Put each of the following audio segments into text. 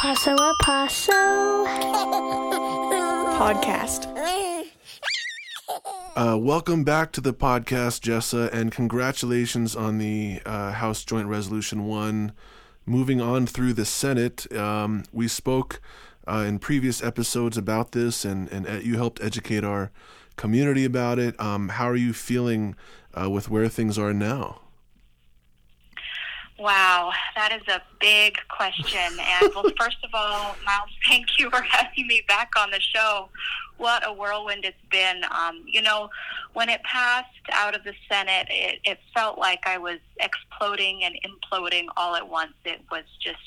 Paso a Paso podcast. Uh, welcome back to the podcast, Jessa, and congratulations on the uh, House Joint Resolution 1 moving on through the Senate. Um, we spoke uh, in previous episodes about this, and, and uh, you helped educate our community about it. Um, how are you feeling uh, with where things are now? Wow, that is a big question. And well, first of all, Miles, thank you for having me back on the show. What a whirlwind it's been. Um, you know, when it passed out of the Senate, it, it felt like I was exploding and imploding all at once. It was just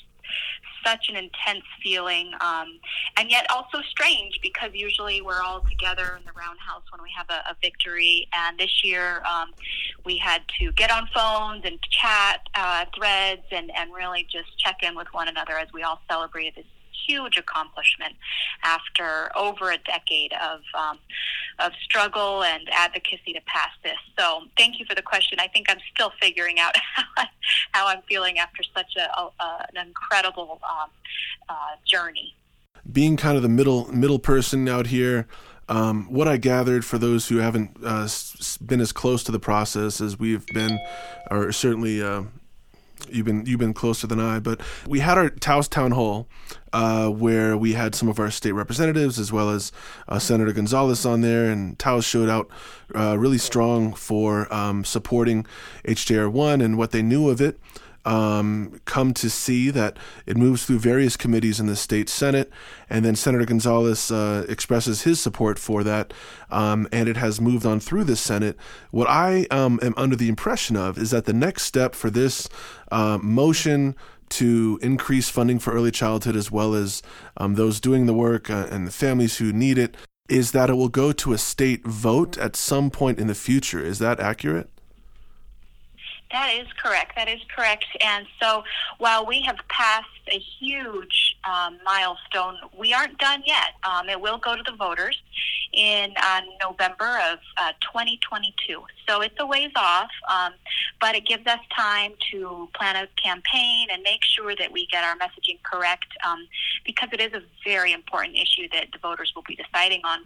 such an intense feeling, um, and yet also strange because usually we're all together in the roundhouse when we have a, a victory. And this year um, we had to get on phones and chat uh, threads and, and really just check in with one another as we all celebrated this huge accomplishment after over a decade of um, of struggle and advocacy to pass this. So, thank you for the question. I think I'm still figuring out how I'm feeling after such a, a an incredible um, uh, journey. Being kind of the middle middle person out here. Um, what I gathered for those who haven't uh, been as close to the process as we've been, or certainly uh, you've been you've been closer than I, but we had our Taos town hall uh, where we had some of our state representatives as well as uh, Senator Gonzales on there, and Taos showed out uh, really strong for um, supporting HJR one and what they knew of it um, come to see that it moves through various committees in the state Senate, and then Senator Gonzales uh, expresses his support for that, um, and it has moved on through the Senate. What I um, am under the impression of is that the next step for this uh, motion to increase funding for early childhood as well as um, those doing the work uh, and the families who need it is that it will go to a state vote at some point in the future. Is that accurate? That is correct. That is correct. And so while we have passed a huge um, milestone, we aren't done yet. Um, it will go to the voters in uh, November of uh, 2022. So it's a ways off, um, but it gives us time to plan a campaign and make sure that we get our messaging correct um, because it is a very important issue that the voters will be deciding on.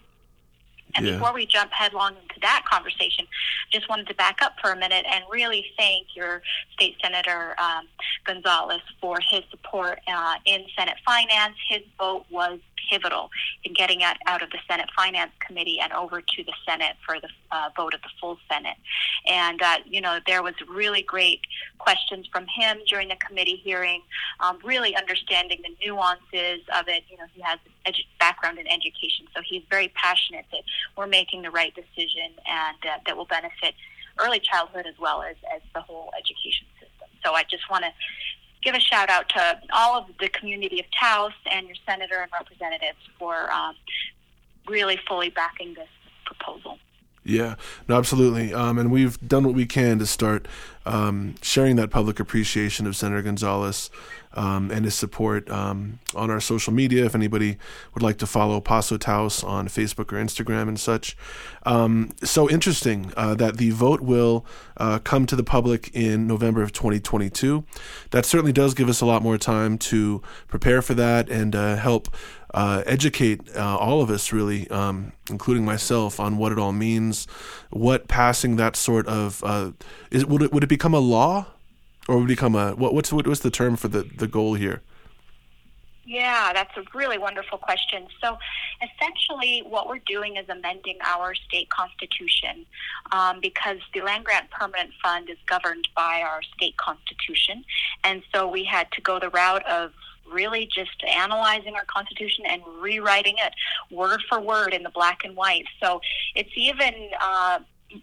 And yeah. before we jump headlong into that conversation, just wanted to back up for a minute and really thank your state senator um, Gonzales for his support uh, in Senate Finance. His vote was pivotal in getting it out of the Senate Finance Committee and over to the Senate for the uh, vote of the full Senate. And uh, you know there was really great questions from him during the committee hearing, um, really understanding the nuances of it. You know he has edu- background in education, so he's very passionate that we're making the right decision and uh, that will benefit early childhood as well as, as the whole education system. So I just want to give a shout out to all of the community of Taos and your senator and representatives for um, really fully backing this proposal. Yeah, no, absolutely. Um, and we've done what we can to start um, sharing that public appreciation of Senator Gonzales um, and his support um, on our social media. If anybody would like to follow Paso Taos on Facebook or Instagram and such. Um, so interesting uh, that the vote will uh, come to the public in November of 2022. That certainly does give us a lot more time to prepare for that and uh, help uh, educate uh, all of us, really, um, including myself, on what it all means, what passing that sort of uh, is. Would it would it become a law, or would it become a what, what's what, what's the term for the the goal here? Yeah, that's a really wonderful question. So, essentially, what we're doing is amending our state constitution um, because the Land Grant Permanent Fund is governed by our state constitution. And so, we had to go the route of really just analyzing our Constitution and rewriting it word for word in the black and white. So it's even uh,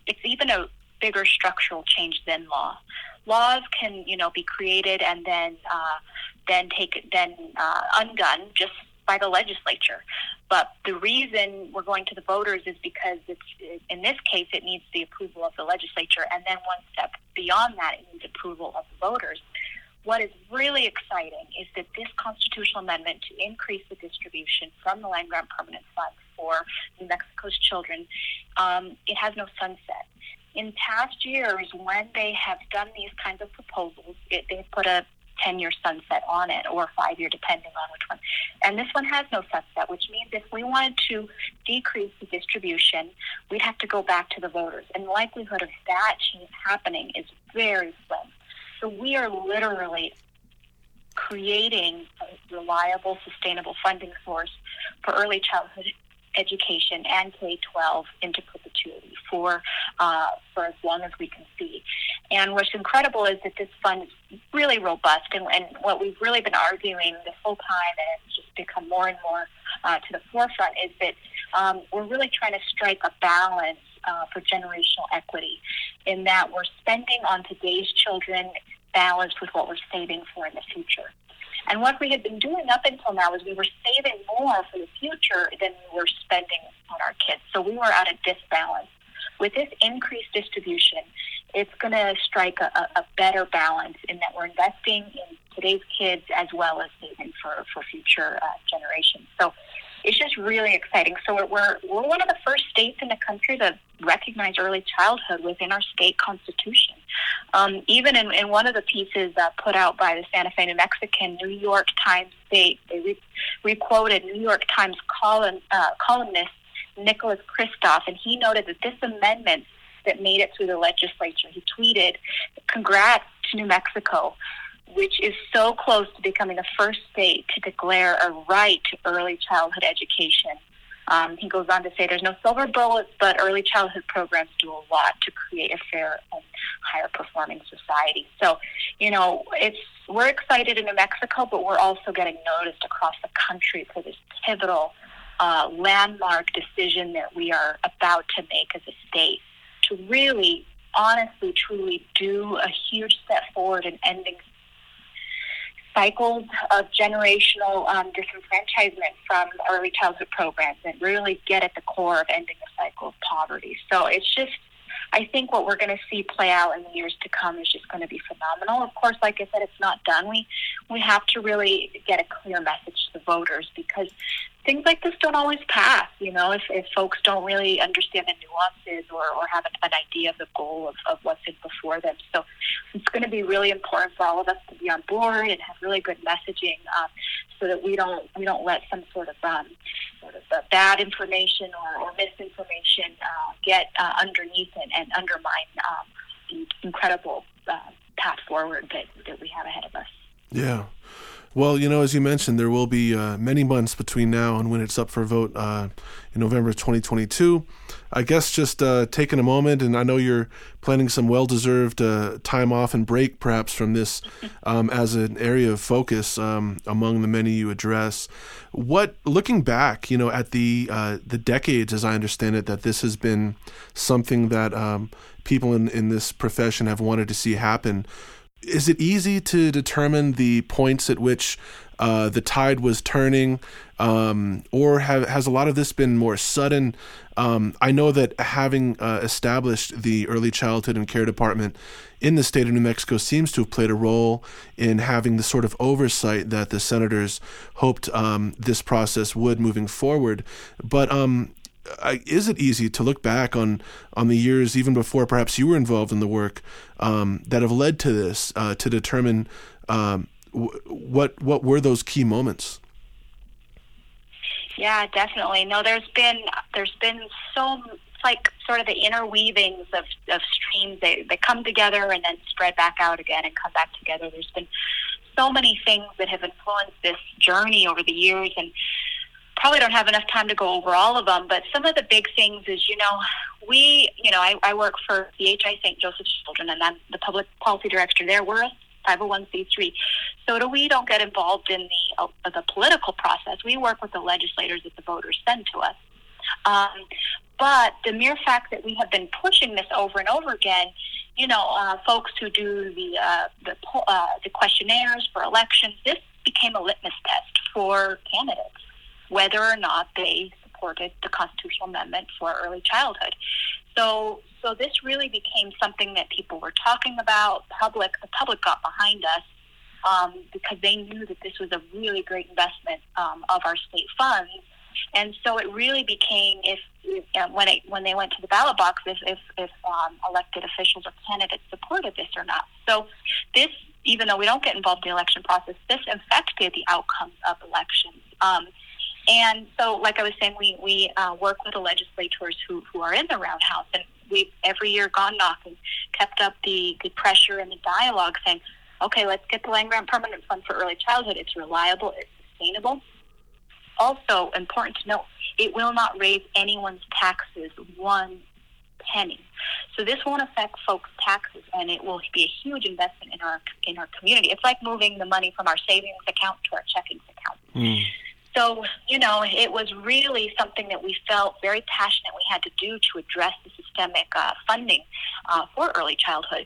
it's even a bigger structural change than law. Laws can you know be created and then uh, then take then uh, undone just by the legislature. But the reason we're going to the voters is because it's in this case it needs the approval of the legislature, and then one step beyond that, it needs approval of the voters. What is really exciting is that this constitutional amendment to increase the distribution from the Land Grant Permanent Fund for New Mexico's children, um, it has no sunset. In past years, when they have done these kinds of proposals, it, they put a 10 year sunset on it or five year, depending on which one. And this one has no sunset, which means if we wanted to decrease the distribution, we'd have to go back to the voters. And the likelihood of that happening is very slim. So we are literally creating a reliable, sustainable funding source for early childhood education and K 12 into perpetuity for uh, for as long as we can see. And what's incredible is that this fund is really robust, and, and what we've really been arguing this whole time, and it's just become more and more uh, to the forefront, is that um, we're really trying to strike a balance uh, for generational equity in that we're spending on today's children balanced with what we're saving for in the future. And what we had been doing up until now is we were saving more for the future than we were spending on our kids. So we were at a disbalance. With this increased distribution, it's going to strike a, a, better balance in that we're investing in today's kids as well as saving for, for future uh, generations. So it's just really exciting. So we're, we're, one of the first states in the country to recognize early childhood within our state constitution. Um, even in, in one of the pieces uh, put out by the Santa Fe, New Mexican New York Times State, they re- requoted New York Times column, uh, columnist Nicholas Kristof, and he noted that this amendment that made it through the legislature, he tweeted, "Congrats to New Mexico." Which is so close to becoming the first state to declare a right to early childhood education. Um, he goes on to say there's no silver bullets, but early childhood programs do a lot to create a fair and higher performing society. So, you know, it's we're excited in New Mexico, but we're also getting noticed across the country for this pivotal uh, landmark decision that we are about to make as a state to really, honestly, truly do a huge step forward in ending cycles of generational um, disenfranchisement from early childhood programs and really get at the core of ending the cycle of poverty. So it's just, I think what we're going to see play out in the years to come is just going to be phenomenal. Of course, like I said, it's not done. We we have to really get a clear message to the voters because things like this don't always pass, you know, if, if folks don't really understand the nuances or, or have an, idea of the goal of, of what's in before them. So it's going to be really important for all of us to be on board and have really good messaging um, so that we don't we don't let some sort of um, sort of bad information or, or misinformation uh, get uh, underneath and, and undermine um, the incredible uh, path forward that, that we have ahead of us. Yeah. Well, you know, as you mentioned, there will be uh, many months between now and when it's up for vote uh, in November 2022. I guess just uh, taking a moment, and I know you're planning some well deserved uh, time off and break perhaps from this um, as an area of focus um, among the many you address. What, looking back, you know, at the, uh, the decades, as I understand it, that this has been something that um, people in, in this profession have wanted to see happen is it easy to determine the points at which uh, the tide was turning, um, or have, has a lot of this been more sudden? Um, I know that having uh, established the early childhood and care department in the state of New Mexico seems to have played a role in having the sort of oversight that the senators hoped um, this process would moving forward. But um, is it easy to look back on on the years even before perhaps you were involved in the work um, that have led to this uh, to determine um, w- what what were those key moments? Yeah, definitely. No, there's been there's been so like sort of the interweavings of, of streams. They they come together and then spread back out again and come back together. There's been so many things that have influenced this journey over the years and probably don't have enough time to go over all of them, but some of the big things is, you know, we, you know, I, I work for CHI St. Joseph's Children, and I'm the public policy director there. We're a 501c3. So do we don't get involved in the uh, the political process. We work with the legislators that the voters send to us. Um, but the mere fact that we have been pushing this over and over again, you know, uh, folks who do the uh, the uh, the questionnaires for elections, this became a litmus test for candidates whether or not they supported the constitutional amendment for early childhood. So, so this really became something that people were talking about. Public, the public got behind us um, because they knew that this was a really great investment um, of our state funds. And so it really became if, when it when they went to the ballot box if if, if um, elected officials or candidates supported this or not. So this even though we don't get involved in the election process, this affected the outcomes of elections. Um, and so, like I was saying, we, we uh, work with the legislators who, who are in the roundhouse, and we've every year gone knocking, kept up the, the pressure and the dialogue, saying, okay, let's get the land grant permanent fund for early childhood. It's reliable, it's sustainable. Also, important to note, it will not raise anyone's taxes one penny. So this won't affect folks' taxes, and it will be a huge investment in our in our community. It's like moving the money from our savings account to our checking account. Mm. So you know, it was really something that we felt very passionate we had to do to address the systemic uh, funding uh, for early childhood.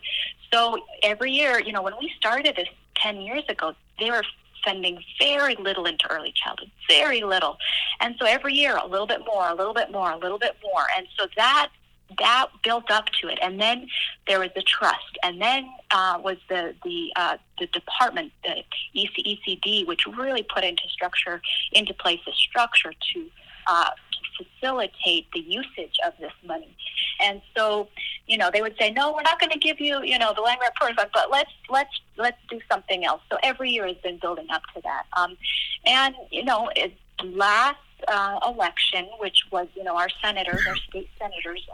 So every year, you know, when we started this ten years ago, they were spending very little into early childhood, very little. And so every year, a little bit more, a little bit more, a little bit more. And so that that built up to it, and then there was the trust, and then uh, was the the uh, the department, the ECECD, which really put into structure into place a structure to uh, facilitate the usage of this money. And so, you know, they would say, "No, we're not going to give you, you know, the land grant program, but let's let's let's do something else." So every year has been building up to that. Um, and you know, it, last uh, election, which was, you know, our senators, our state senators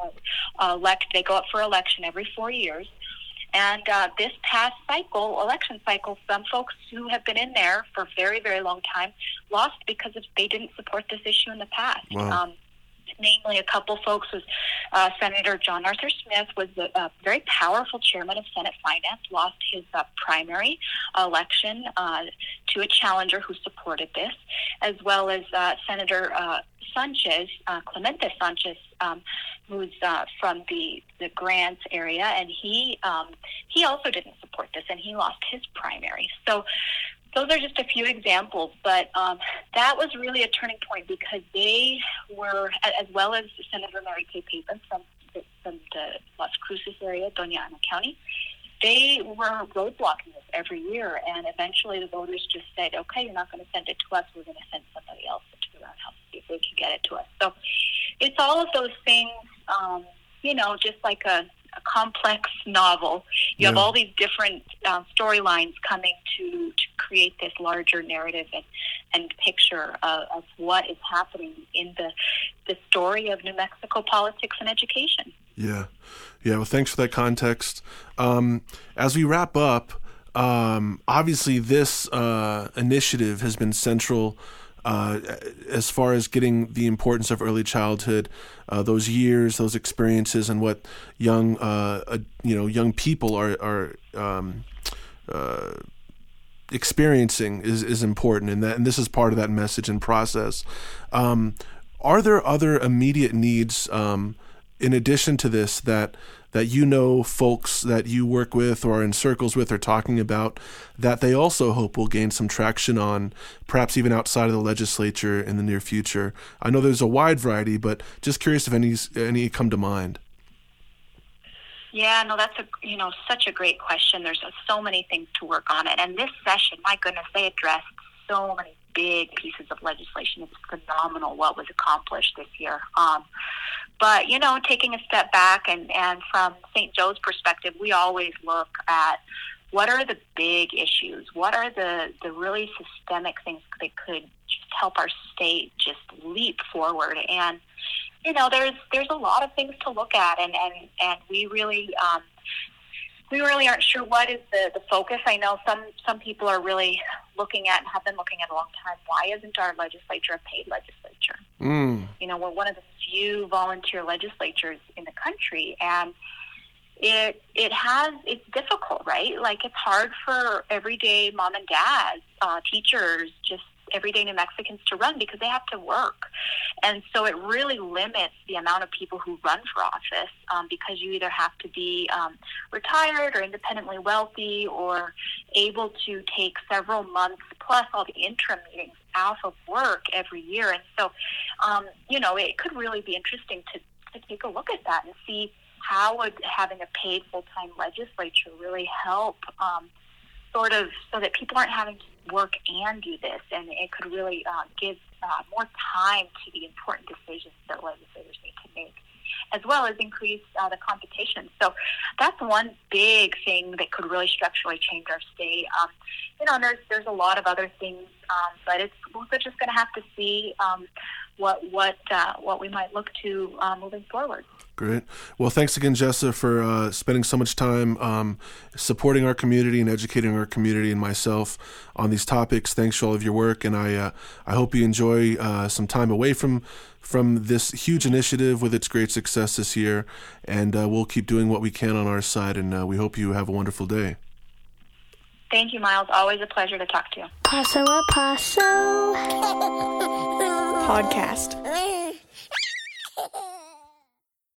uh, elect, they go up for election every four years. And uh, this past cycle, election cycle, some folks who have been in there for a very, very long time lost because of, they didn't support this issue in the past. Wow. Um, namely a couple folks was uh, Senator John Arthur Smith was a, a, very powerful chairman of Senate Finance, lost his uh, primary election uh, to a challenger who supported this, as well as uh, Senator uh, Sanchez, uh, Clemente Sanchez, um, who's uh, from the the Grants area, and he um, he also didn't support this, and he lost his primary. So those are just a few examples, but um, that was really a turning point because they were, as well as Senator Mary Kay Papen from the, from the Las Cruces area, Doña Ana County, they were roadblocking this every year, and eventually the voters just said, "Okay, you're not going to send it to us. We're going to send somebody else into the roundhouse to see if they can get it to us." So it's all of those things, um, you know, just like a a complex novel. You yeah. have all these different uh, storylines coming to, to create this larger narrative and, and picture of, of what is happening in the, the story of New Mexico politics and education. Yeah. Yeah. Well, thanks for that context. Um, as we wrap up, um, obviously, this uh, initiative has been central uh, as far as getting the importance of early childhood, uh, those years, those experiences, and what young uh, uh you know young people are are um, uh, experiencing is is important, and that and this is part of that message and process. Um, are there other immediate needs um, in addition to this that that you know folks that you work with or are in circles with are talking about that they also hope will gain some traction on, perhaps even outside of the legislature in the near future? I know there's a wide variety, but just curious if any any come to mind. Yeah, no, that's a you know such a great question. There's so many things to work on it, and this session, my goodness, they addressed so many big pieces of legislation. It's phenomenal what was accomplished this year. Um, but you know, taking a step back and and from St. Joe's perspective, we always look at what are the big issues? What are the the really systemic things that could just help our state just leap forward? And you know, there's there's a lot of things to look at, and and and we really um, we really aren't sure what is the, the focus. I know some some people are really looking at and have been looking at a long time. Why isn't our legislature a paid legislature? Mm. You know, we're one of the few volunteer legislatures in the country, and it it has it's difficult, right? Like it's hard for everyday mom and dads, uh, teachers, just everyday New Mexicans to run because they have to work. And so it really limits the amount of people who run for office um, because you either have to be um, retired or independently wealthy or able to take several months plus all the interim meetings out of work every year. And so, um, you know, it could really be interesting to, to take a look at that and see how would having a paid full-time legislature really help um, sort of so that people aren't having to work and do this, and it could really uh, give uh, more time to the important decisions that legislators need to make. as well as increase uh, the competition. So that's one big thing that could really structurally change our state. Um, you know, there's there's a lot of other things, um, but it's we're just going to have to see um, what what uh, what we might look to uh, moving forward. Great. Well, thanks again, Jessa, for uh, spending so much time um, supporting our community and educating our community and myself on these topics. Thanks for all of your work, and I uh, I hope you enjoy uh, some time away from from this huge initiative with its great success this year. And uh, we'll keep doing what we can on our side, and uh, we hope you have a wonderful day. Thank you, Miles. Always a pleasure to talk to you. Paso a Paso podcast.